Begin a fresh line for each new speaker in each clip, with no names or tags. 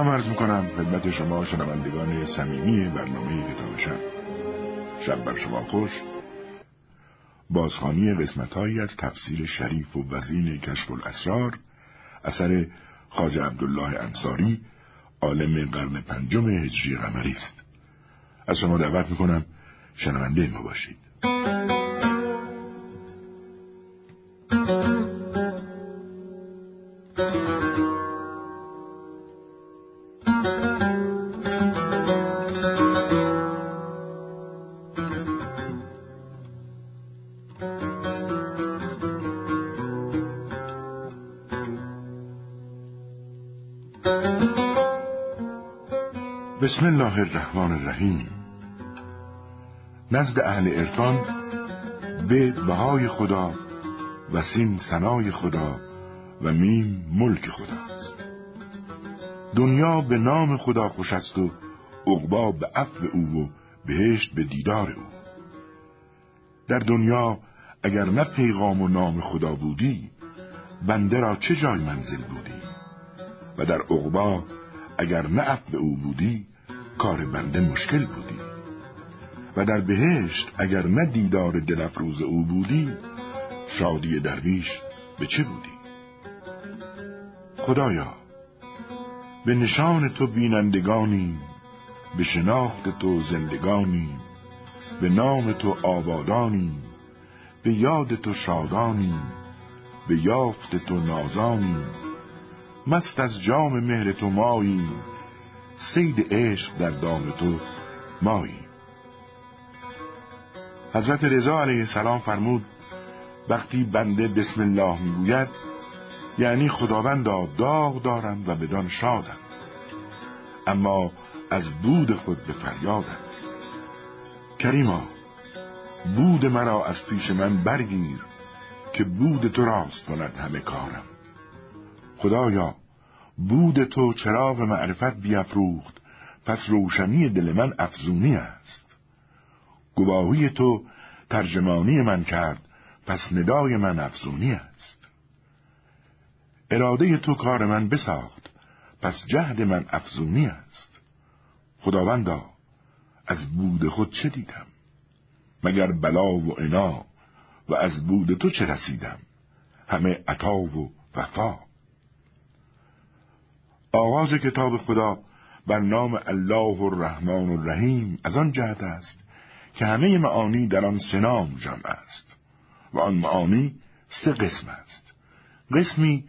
سلام عرض می‌کنم خدمت شما شنوندگان صمیمی برنامه کتاب شب شب بر شما خوش بازخانی قسمتهایی از تفسیر شریف و وزین کشف الاسرار اثر خاج عبدالله انصاری عالم قرن پنجم هجری قمری است از شما دعوت می‌کنم شنونده ما باشید الله الرحمن الرحیم. نزد اهل عرفان به بهای خدا و سین سنای خدا و میم ملک خداست. دنیا به نام خدا خوش است و عقبا به عفو او و بهشت به دیدار او. در دنیا اگر نه پیغام و نام خدا بودی بنده را چه جای منزل بودی؟ و در عقبا اگر نه عفو او بودی کار بنده مشکل بودی. و در بهشت اگر نه دیدار دل افروز او بودی شادی درویش به چه بودی؟ خدایا به نشان تو بینندگانی به شناخت تو زندگانی به نام تو آبادانی به یاد تو شادانی به یافت تو نازانی مست از جام مهر تو مایی سید عشق در دام تو مایی. حضرت رضا علیه السلام فرمود وقتی بنده بسم الله می‌گوید یعنی خداوندا داغ دارم و بدان شادم اما از بود خود به فریادم کریما بود مرا از پیش من برگیر که بود تو راست کند همه کارم. خدایا بود تو چراغ معرفت بیافروخت پس روشنی دل من افزونی است. گواهی تو ترجمانی من کرد پس ندای من افزونی است. اراده تو کار من بساخت پس جهد من افزونی است. خداوندا از بود خود چه دیدم؟ مگر بلا و عنا؟ و از بود تو چه رسیدم؟ همه عطا و وفا. آغاز کتاب خدا بر نام الله الرحمن الرحیم از آن جهت است که همه معانی در آن سنام جمع است و آن معانی سه قسم است. قسمی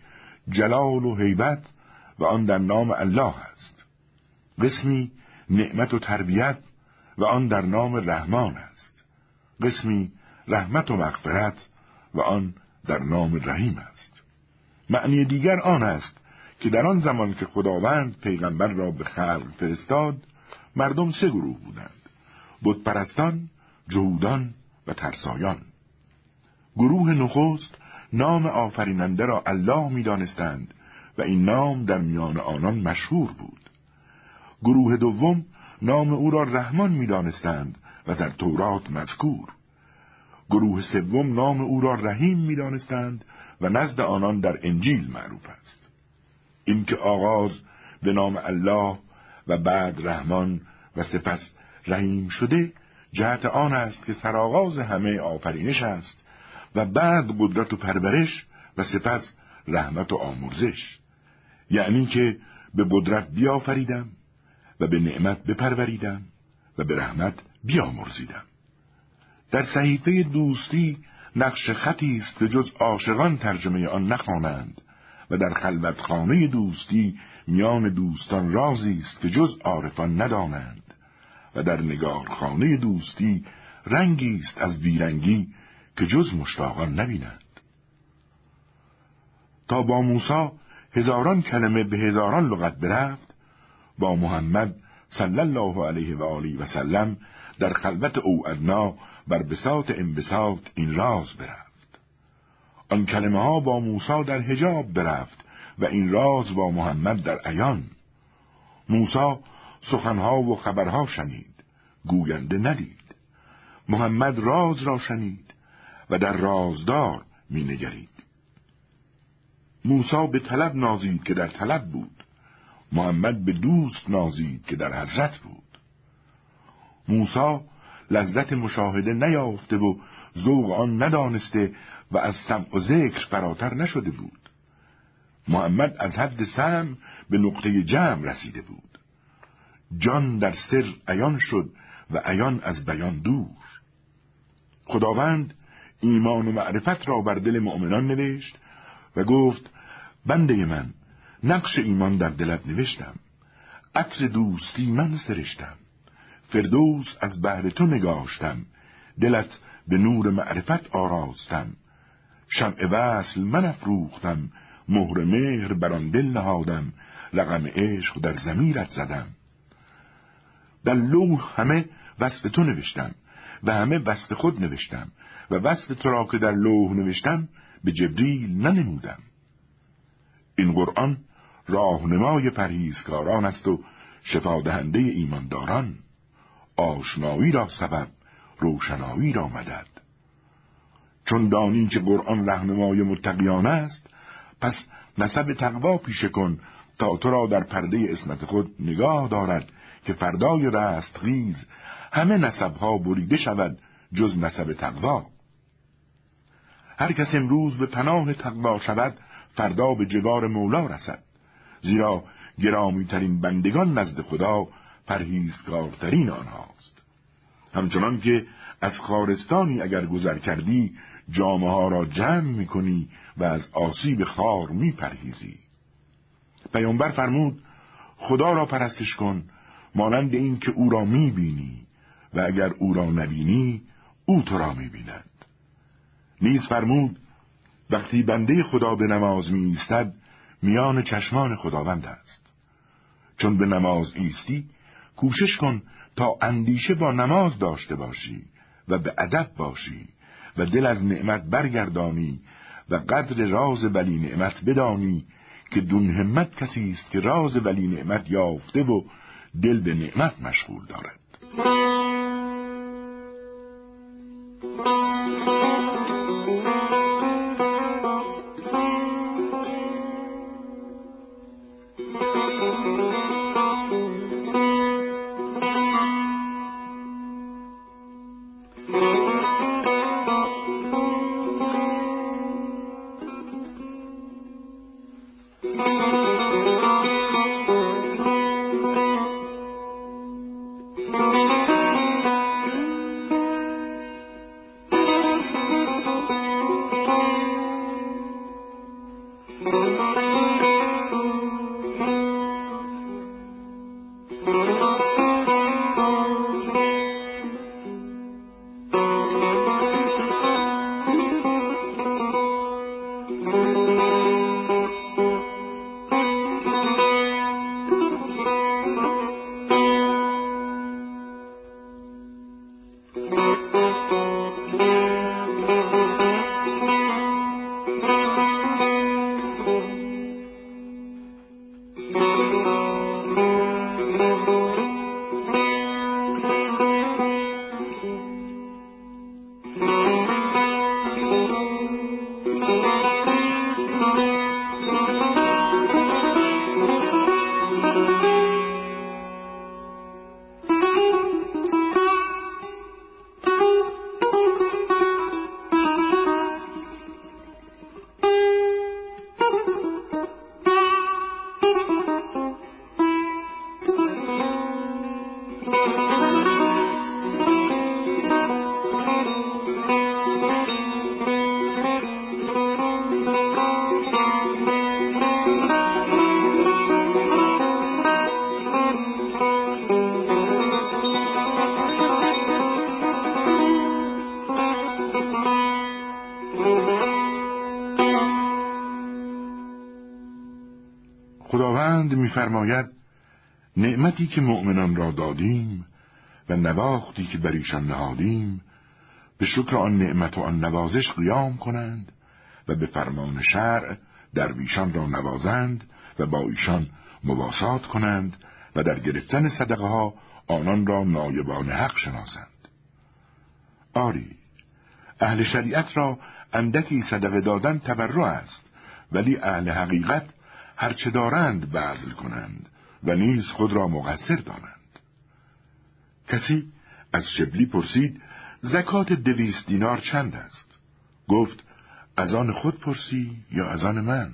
جلال و حیبت و آن در نام الله است. قسمی نعمت و تربیت و آن در نام رحمان است. قسمی رحمت و مغفرت و آن در نام رحیم است. معنی دیگر آن است که در آن زمان که خداوند پیغمبر را به خلق فرستاد مردم سه گروه بودند بتپرستان جهودان و ترسایان. گروه نخست نام آفریننده را الله می‌دانستند و این نام در میان آنان مشهور بود. گروه دوم نام او را رحمان می‌دانستند و در تورات مذکور. گروه سوم نام او را رحیم می‌دانستند و نزد آنان در انجیل معروف است. اینکه آغاز به نام الله و بعد رحمان و سپس رحیم شده جهت آن است که سرآغاز همه آفرینش است و بعد قدرت و پرورش و سپس رحمت و آمرزش. یعنی که به قدرت بیافریدم و به نعمت بپروریدم و به رحمت بیامرزیدم در صحیفه دوستی نقش خطی است که جز عاشقان ترجمه آن نخوانند. و در خلوتخانه دوستی میان دوستان رازی است که جز عارفان ندانند. و در نگارخانه دوستی رنگی است از بیرنگی که جز مشتاقان نبینند. تا با موسی هزاران کلمه به هزاران لغت برفت با محمد صلی الله علیه و آله و سلم در خلوت او ادنا بر بساط انبساط این راز برفت. آن کلمه ها با موسی در حجاب برفت و این راز با محمد در عیان. موسی سخنها و خبرها شنید گوینده ندید. محمد راز را شنید و در رازدار می نگرید. موسا به طلب نازید که در طلب بود. محمد به دوست نازید که در حضرت بود. موسا لذت مشاهده نیافته و ذوق آن ندانسته و از سمع و ذکر فراتر نشده بود. محمد از حد سم به نقطه جمع رسیده بود. جان در سر عیان شد و عیان از بیان دور. خداوند ایمان و معرفت را بر دل مؤمنان نوشت و گفت بنده من نقش ایمان در دلت نوشتم. عطر دوستی من سرشتم. فردوس از بهر تو نگاشتم. دلت به نور معرفت آراستم. شمع وصل من افروختم مهر مهر بر آن دل نهادم رقم عشق در زمیرت زدم. در لوح همه وصف تو نوشتم و همه وصف خود نوشتم و وصف تو را که در لوح نوشتم به جبریل ننمودم. این قرآن راهنمای پرهیزکاران است و شفادهنده ایمانداران. آشنایی را سبب روشنایی را مدد. چون دانی که قرآن رهنمای متقیان است پس نسب تقوا پیشه کن تا تو را در پرده اسمت خود نگاه دارد که فردای رستخیز همه نسبها بریده شود جز نسب تقوا. هر کس امروز به پناه تقوا شود فردا به جوار مولا رسد. زیرا گرامی ترین بندگان نزد خدا پرهیزکارترین آنهاست. همچنان که از خارستانی اگر گذر کردی جامعه ها را جمع می کنی و از آسیب خار می پرهیزی. پیامبر فرمود خدا را پرستش کن مانند این که او را می بینی و اگر او را نبینی او تو را می بیند. نیز فرمود وقتی بنده خدا به نماز می ایستد میان چشمان خداوند است. چون به نماز ایستی کوشش کن تا اندیشه با نماز داشته باشی و به ادب باشی و دل از نعمت برگردانی و قدر راز ولی نعمت بدانی که دون همت کسی است که راز ولی نعمت یافته و دل به نعمت مشغول دارد. میفرماید نعمتی که مؤمنان را دادیم و نواختی که بر ایشان نهادیم به شکر آن نعمت و آن نوازش قیام کنند و به فرمان شرع درویشان را نوازند و با ایشان مواسات کنند و در گرفتن صدقه ها آنان را نایبان حق شناسند. آری، اهل شریعت را اندکی صدقه دادن تبرع است ولی اهل حقیقت هرچه دارند بذل کنند و نیز خود را مقصر دانند. کسی از شبلی پرسید زکات دویست دینار چند است؟ گفت از آن خود پرسی یا از آن من؟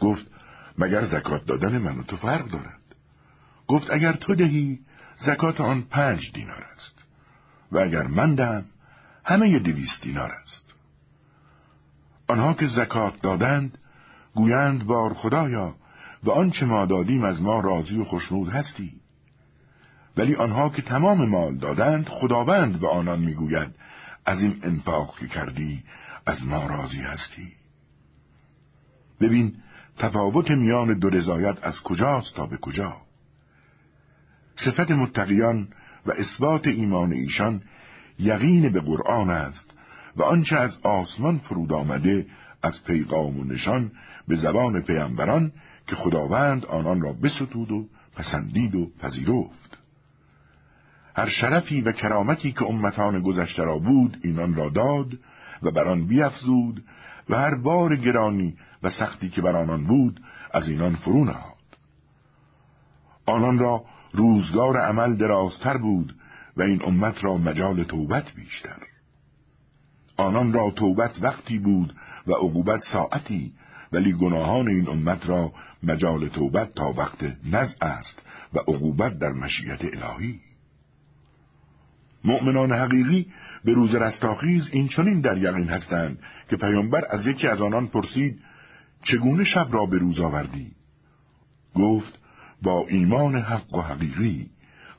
گفت مگر زکات دادن من و تو فرق دارد؟ گفت اگر تو دهی زکات آن پنج دینار است. و اگر من دهم همه دویست دینار است. آنها که زکات دادند گویند بار خدایا و آنچه ما دادیم از ما راضی و خوشنود هستی. ولی آنها که تمام مال دادند خداوند به آنان می‌گوید از این انفاق که کردی از ما راضی هستی. ببین تفاوت میان دو رضایت از کجاست تا به کجا؟ صفت متقیان و اثبات ایمان ایشان یقین به قرآن است و آنچه از آسمان فرود آمده از پیغام و نشان به زبان پیامبران که خداوند آنان را بستود و پسندید و پذیرفت. هر شرفی و کرامتی که امتان گذشته را بود اینان را داد و بر آن بیافزود و هر بار گرانی و سختی که بر آنان بود از اینان فرو نهاد. آنان را روزگار عمل درازتر بود و این امت را مجال توبت بیشتر. آنان را توبت وقتی بود و عقوبت ساعتی ولی گناهان این امت را مجال توبت تا وقت نزع است و عقوبت در مشیت الهی. مؤمنان حقیقی به روز رستاخیز این چنین در یقین هستند که پیامبر از یکی از آنان پرسید چگونه شب را به روز آوردی؟ گفت با ایمان حق و حقیقی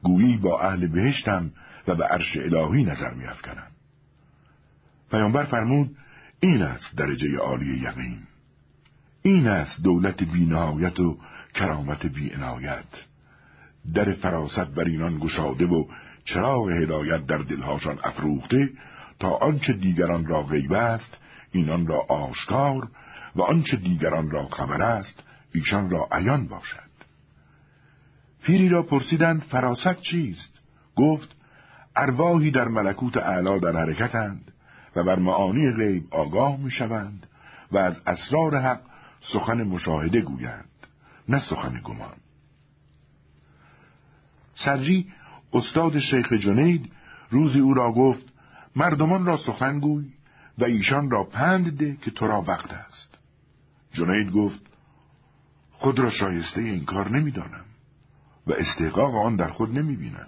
گویی با اهل بهشتم و به عرش الهی نظر میافکنم. پیامبر فرمود این است درجه عالی یقین. این است دولت بینهایت و کرامت بینایت در فراست بر اینان گشاده و چراغ هدایت در دلهاشان افروخته تا آنچه دیگران را غیب است اینان را آشکار و آنچه دیگران را خبر است ایشان را عیان باشد. پیری را پرسیدند فراست چیست؟ گفت ارواحی در ملکوت اعلا در حرکتند و بر معانی غیب آگاه می‌شوند و از اسرار حق سخن مشاهده گویند نه سخن گمان. سرجی استاد شیخ جنید روزی او را گفت مردمان را سخن گوی و ایشان را پند ده که تو را وقت است. جنید گفت خود را شایسته این کار نمی‌دانم و استحقاق آن در خود نمی بینم.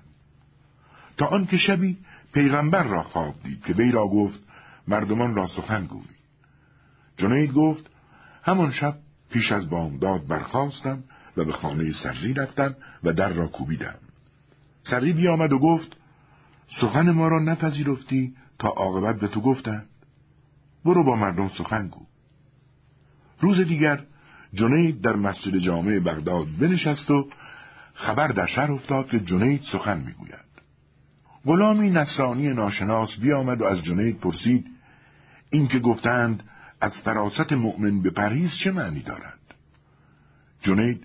تا آنکه شبی پیغمبر را خواب دید که وی را گفت مردمان را سخن گوی. جنید گفت همان شب پیش از بامداد برخواستم و به خانه سری رفتم و در را کوبیدم. سری بیامد و گفت سخن ما را نپذیرفتی تا عاقبت به تو گفتند. برو با مردم سخن گو. روز دیگر جنید در مسجد جامع بغداد بنشست و خبر در شهر افتاد که جنید سخن می‌گوید. غلامی نصرانی ناشناس بیامد و از جنید پرسید این که گفتند از فراست مؤمن به پرهیز چه معنی دارد؟ جنید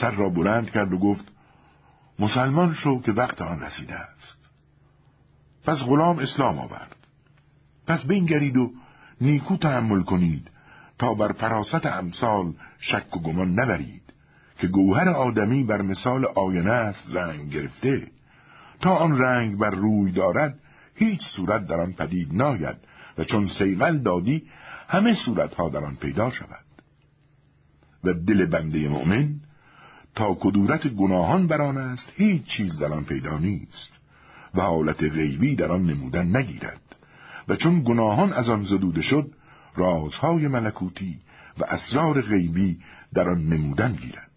سر را بلند کرد و گفت مسلمان شو که وقت آن رسیده است. پس غلام اسلام آورد. پس بینگرید و نیکو تحمل کنید تا بر فراست امثال شک و گمان نبرید که گوهر آدمی بر مثال آینه است رنگ گرفته. تا آن رنگ بر روی دارد هیچ صورت در آن پدید ناید و چون سیغل دادی همه صورتها در آن پیدا شود. و دل بنده مؤمن تا کدورت گناهان بر آن است هیچ چیز در آن پیدا نیست و حالت غیبی در آن نمودن نگیرد. و چون گناهان از آن زدوده شد رازهای ملکوتی و اسرار غیبی در آن نمودن گیرد.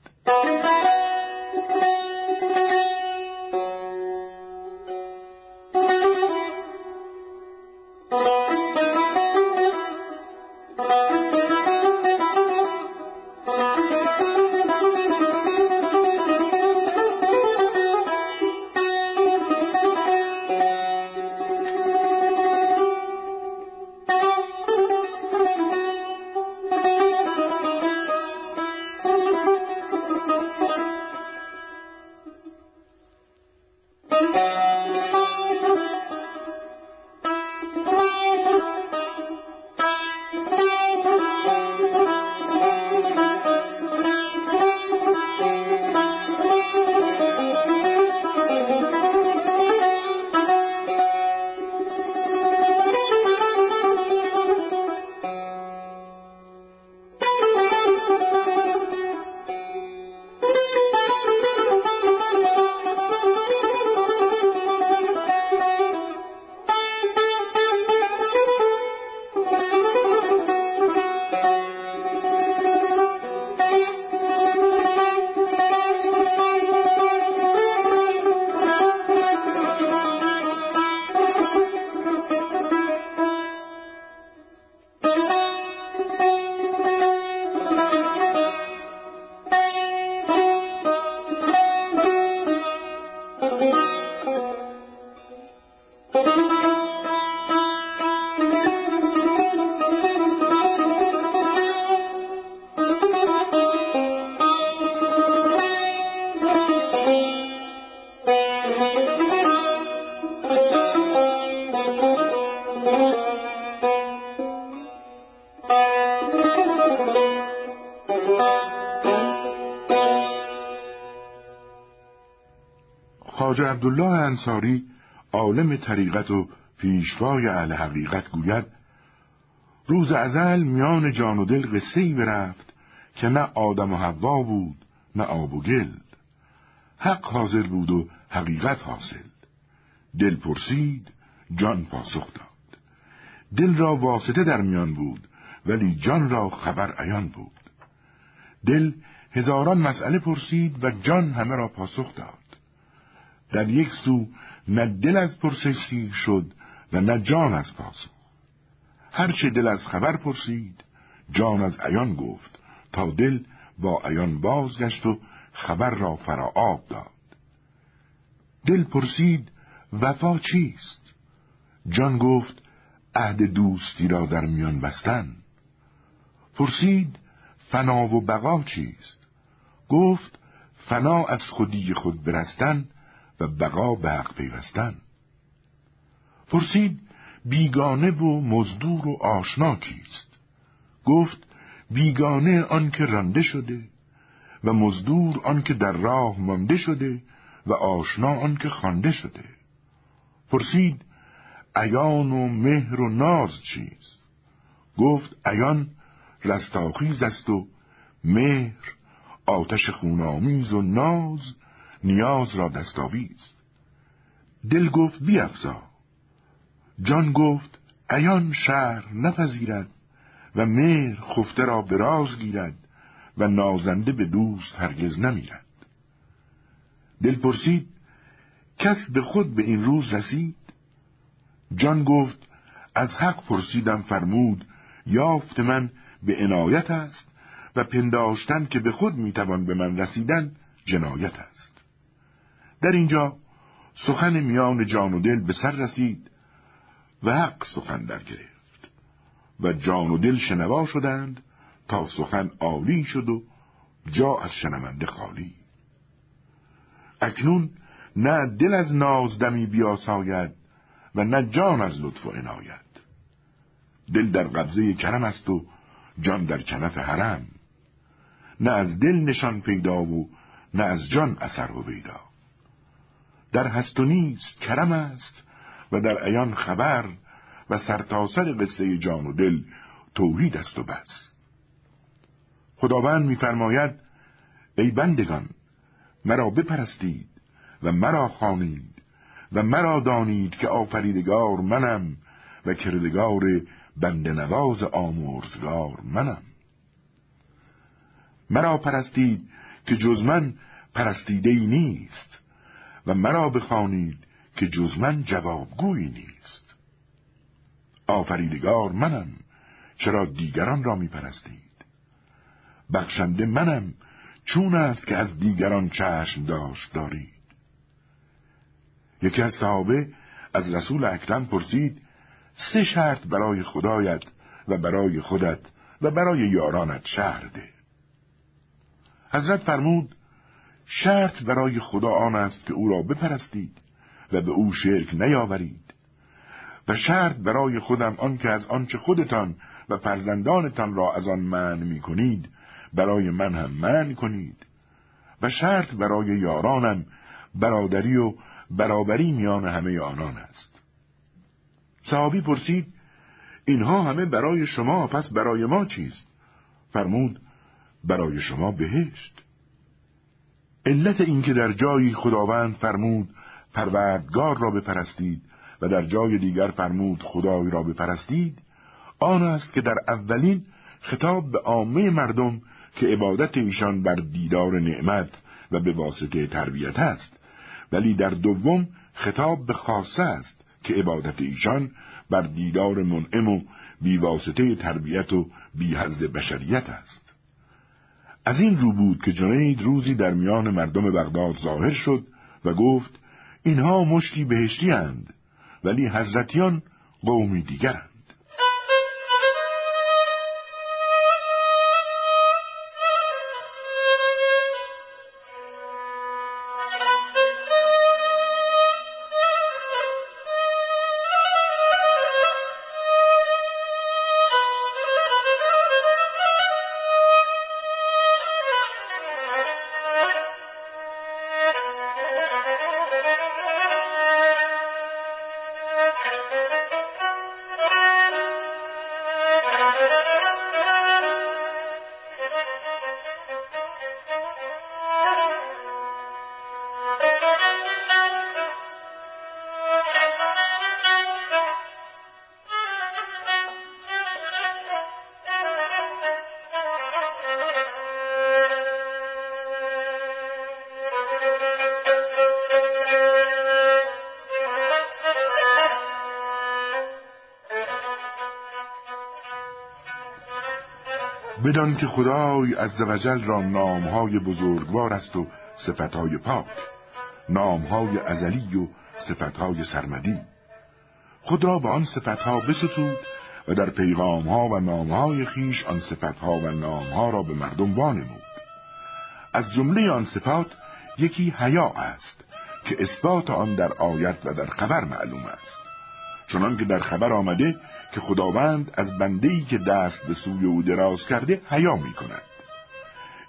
عبدالله انصاری عالم طریقت و پیشوای اهل حقیقت گوید روز ازل میان جان و دل قصه برفت که نه آدم و حوا بود نه آب و گل. حق حاضر بود و حقیقت حاصل. دل پرسید جان پاسخ داد. دل را واسطه در میان بود ولی جان را خبر عیان بود. دل هزاران مسئله پرسید و جان همه را پاسخ داد. در یک سو نه دل از پرسش شد و نه جان از پاسخ. هرچه دل از خبر پرسید جان از عیان گفت تا دل با عیان بازگشت و خبر را فرا آب داد. دل پرسید وفا چیست؟ جان گفت عهد دوستی را در میان بستن. پرسید فنا و بقا چیست؟ گفت فنا از خودی خود برستن و بقا به حق پیوستن. پرسید بیگانه و مزدور و آشنا کیست؟ گفت بیگانه آنکه رنده شده و مزدور آنکه در راه مانده شده و آشنا آنکه خوانده شده. پرسید ایان و مهر و ناز چیست؟ گفت ایان رستاخیز است و مهر آتش خونامیز و ناز نیاز را دستاویز دل گفت بیافزا. جان گفت ایان شهر نپذیرد و مهر خفته را براز گیرد و نازنده به دوست هرگز نمیرد. دل پرسید کس به خود به این روز رسید؟ جان گفت از حق پرسیدم فرمود یافت من به عنایت است و پنداشتن که به خود می‌توان به من رسیدن جنایت است. در اینجا سخن میان جان و دل به سر رسید و حق سخن در گرفت و جان و دل شنوا شدند تا سخن عالی شد و جا از شنونده خالی. اکنون نه دل از ناز دمی بیاساید و نه جان از لطف و عنایت. دل در قبضه کرم است و جان در کنف حرم. نه از دل نشان پیدا و نه از جان اثر و پیدا در هست و نیست کرم است. و در عیان خبر و سرتاسر قصه جان و دل توحید است و بس. خداوند میفرماید ای بندگان مرا بپرستید و مرا خوانید و مرا دانید که آفریدگار منم و کردگار بند نواز آمرزگار منم. مرا پرستید که جز من پرستیده نیست. و مرا بخوانید که جز من جوابگویی نیست. آفریدگار منم چرا دیگران را می پرستید بخشنده منم چون است که از دیگران چشم داشت دارید. یکی از صحابه از رسول اکرم پرسید سه شرط برای خدایت و برای خودت و برای یارانت شهر ده. حضرت فرمود شرط برای خدا آن است که او را بپرستید و به او شرک نیاورید. و شرط برای خودم آن که از آنچه خودتان و فرزندانتان را از آن من می کنید برای من هم من کنید. و شرط برای یارانم برادری و برابری میان همه آنان است. صحابی پرسید اینها همه برای شما پس برای ما چیست؟ فرمود برای شما بهشت. علت اینکه در جایی خداوند فرمود پروردگار را بپرستید و در جای دیگر فرمود خدای را بپرستید آن است که در اولین خطاب به عامه مردم که عبادت ایشان بر دیدار نعمت و به واسطه تربیت است. ولی در دوم خطاب به خاصه است که عبادت ایشان بر دیدار منعم و بیواسطه تربیت و بیهزد بشریت است. از این رو بود که جنید روزی در میان مردم بغداد ظاهر شد و گفت اینها مشتی بهشتی اند ولی حضرتیان قومی دیگرند بدان که خدای وجل را نامهای بزرگوار است و صفتهای پاک. نامهای ازلی و صفتهای سرمدی. خود را به آن صفتها بستود و در پیغامها و نامهای خیش آن صفتها و نامها را به مردم وانمود. از جمله آن صفات یکی حیا است که اثبات آن در آیت و در خبر معلوم است. چنان که در خبر آمده که خداوند از بندهی که دست به سوی او دراز کرده حیا می کند.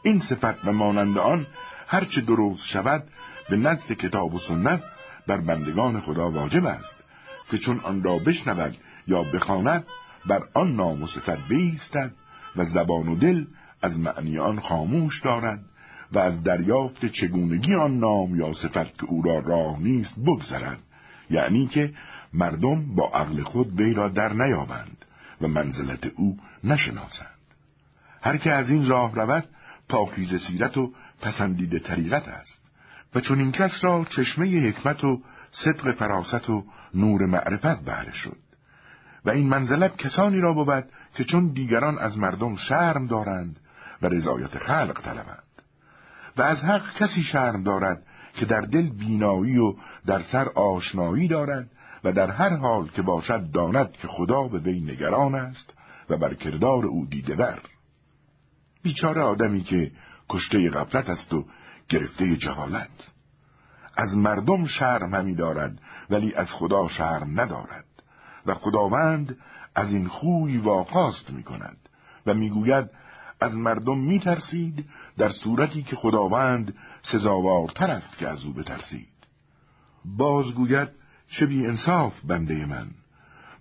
این صفت و مانند آن هرچه درست شود به نزد کتاب و سنت بر بندگان خدا واجب است که چون آن را بشنود یا بخواند بر آن نام و صفت بیستد و زبان و دل از معنی آن خاموش دارد و از دریافت چگونگی آن نام یا صفت که او را راه نیست بگذرد یعنی که مردم با عقل خود وی را در نیابند و منزلت او نشناسند. هر که از این راه رود پاکیز سیرت و پسندیده طریقت است و چون این کس را چشمه حکمت و صدق فراست و نور معرفت بهره شد و این منزلت کسانی را بود که چون دیگران از مردم شرم دارند و رضایت خلق طلبند. و از حق کسی شرم دارد که در دل بینایی و در سر آشنایی دارد و در هر حال که باشد داند که خدا به وی نگران است و بر کردار او دیده بر. بیچاره آدمی که کشته غفلت است و گرفته جهالت. از مردم شرم همی دارد ولی از خدا شرم ندارد. و خداوند از این خوی واقاست می کند و می‌گوید از مردم می ترسید در صورتی که خداوند سزاوارتر است که از او بترسید. بازگوید چه بی انصاف بنده من.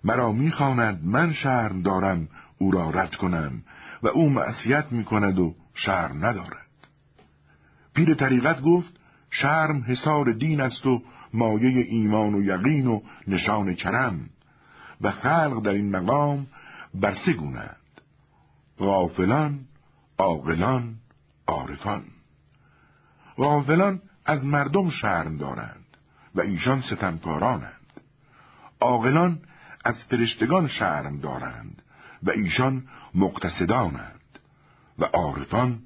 مرا می‌خواند من شرم دارم او را رد کنم و او معصیت می‌کند و شرم ندارد. پیر طریقت گفت شرم حسار دین است و مایه ایمان و یقین و نشان کرم و خلق در این مقام بر سه گونند غافلان عاقلان عارفان. غافلان از مردم شرم دارند. ایشان ستمکارانند. عاقلان از فرشتگان شرم دارند و ایشان مقتصدانند و عارفان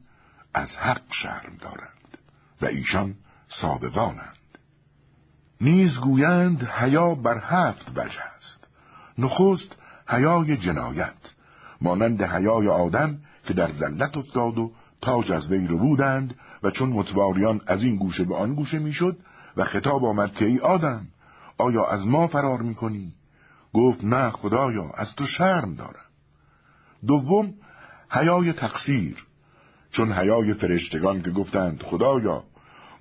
از حق شرم دارند و ایشان سابقانند. نیز گویند حیا بر هفت وجه است. نخست حیای جنایت مانند حیای آدم که در زلت افتاد و تاج از وی رو بودند و چون متواریان از این گوشه به آن گوشه می‌شد و خطاب آمد که ای آدم آیا از ما فرار می‌کنی؟ گفت نه خدایا از تو شرم دارم. دوم حیای تقصیر. چون حیای فرشتگان که گفتند خدایا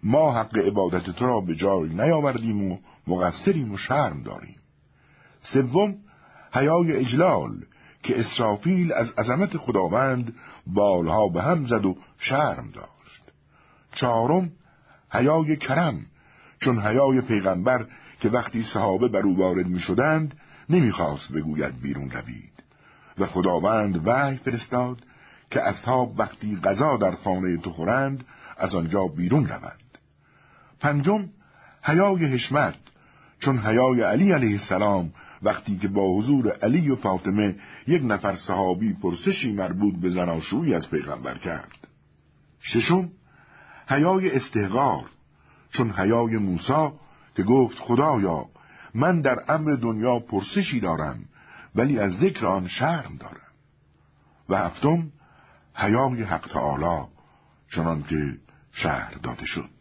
ما حق عبادت تو را به جای نیاوردیم و مقصریم و شرم داریم. سوم حیای اجلال که اسرافیل از عظمت خداوند بالها به هم زد و شرم داشت. چهارم حیای کرم. چون حیای پیغمبر که وقتی صحابه بر او وارد می شدند نمی‌خواست بگوید بیرون روید. و خداوند وحی فرستاد که اصحاب وقتی غذا در خانه تو خورند از آنجا بیرون روند. پنجم حیای حشمت. چون حیای علی علیه السلام وقتی که با حضور علی و فاطمه یک نفر صحابی پرسشی مربوط به زناشویی از پیغمبر کرد. ششم حیای استحقار چون حیای موسی که گفت خدایا من در امر دنیا پرسشی دارم ولی از ذکر آن شرم دارم. و هفتم حیای حق تعالی چنان که شهر داده شد.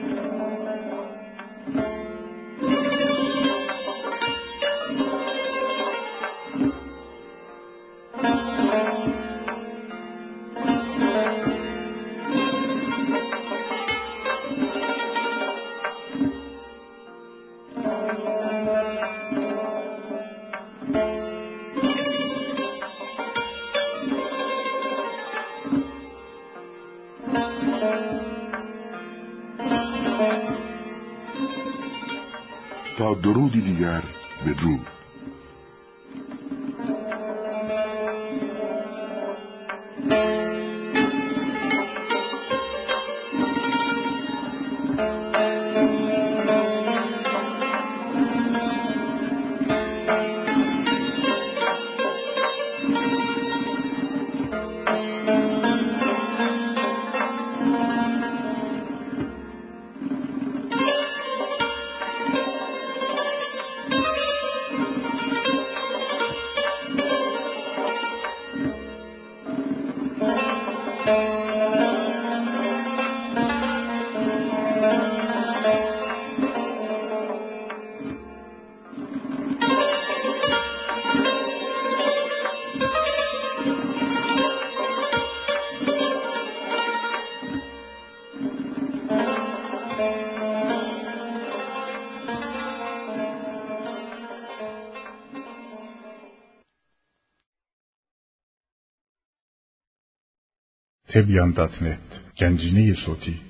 Hebrew
تبیان دات نت گنجینه صوتی